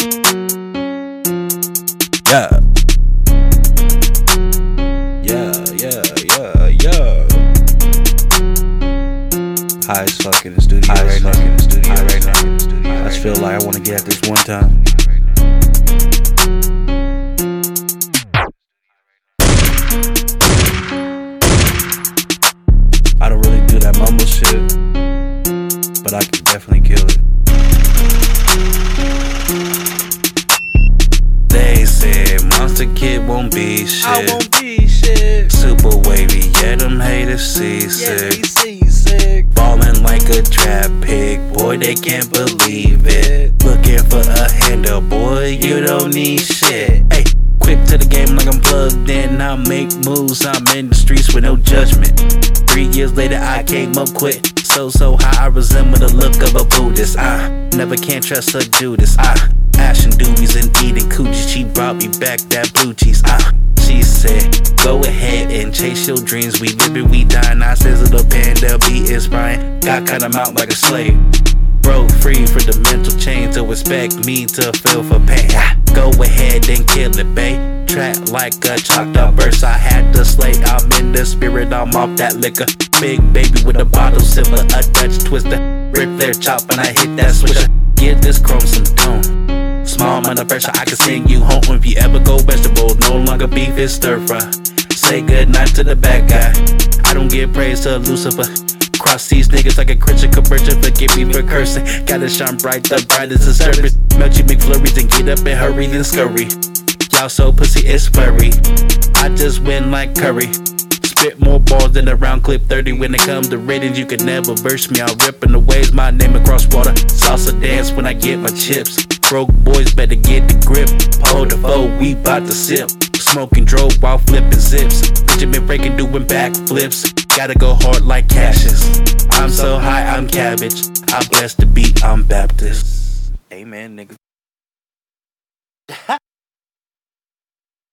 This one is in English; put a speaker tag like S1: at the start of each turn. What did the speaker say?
S1: Yeah. Yeah, yeah, yeah, yeah. High as fuck in the studio
S2: High as
S1: right now.
S2: fuck in the studio
S1: High
S2: right now.
S1: in the studio. I just feel like I want to get at this one time. I don't really do that mumble shit, but I can definitely kill it. They said Monsta KiD won't be shit.
S2: I won't be shit.
S1: Super wavy, yeah, them haters
S2: Yeah,
S1: seasick.
S2: he seasick.
S1: Ballin' like a trap pig, boy, they can't believe it. Looking for a handle, boy, you don't need shit. Hey, quick to the game like I'm plugged in. I make moves, I'm in the streets with no judgment. Three years later, I came up quick. So, so high, I resemble the look of a Buddhist. I never can trust a Judas. I Ashing doobies and eating coochies. She brought me back that blue cheese. Ah, she said, Go ahead and chase your dreams. We live and we die. I says the panda be inspiring. Got cut him out like a slave. Broke free for the mental chain to expect me to feel for pain. Ah, Go ahead and kill it, babe. Track like a chopped up verse. I had to slay. I'm in the spirit. I'm off that liquor. Big baby with a bottle sipper, a Dutch twister. Rip their chop and I hit that switcher. Give this chrome some tone. Small of pressure, I can send you home if you ever go vegetable. No longer beef is stir fry. Say goodnight to the bad guy. I don't give praise to Lucifer. Cross these niggas like a Christian conversion. Forgive me for cursing. Gotta shine bright, the bright as a serpent. Melt you McFlurries and get up and hurry and scurry. Y'all so pussy, it's furry. I just win like Curry. Spit more balls than a round clip 30 when it comes to ratings. You can never verse me. I'm ripping the waves, my name across water. Salsa dance when I get my chips. Broke boys better get the grip. Hold the foe, we bout to sip. Smoking drove while flipping zips. Bitch, been breaking, doing backflips. Gotta go hard like Cassius. I'm so high, I'm cabbage. I bless the beat, I'm Baptist. Amen, nigga.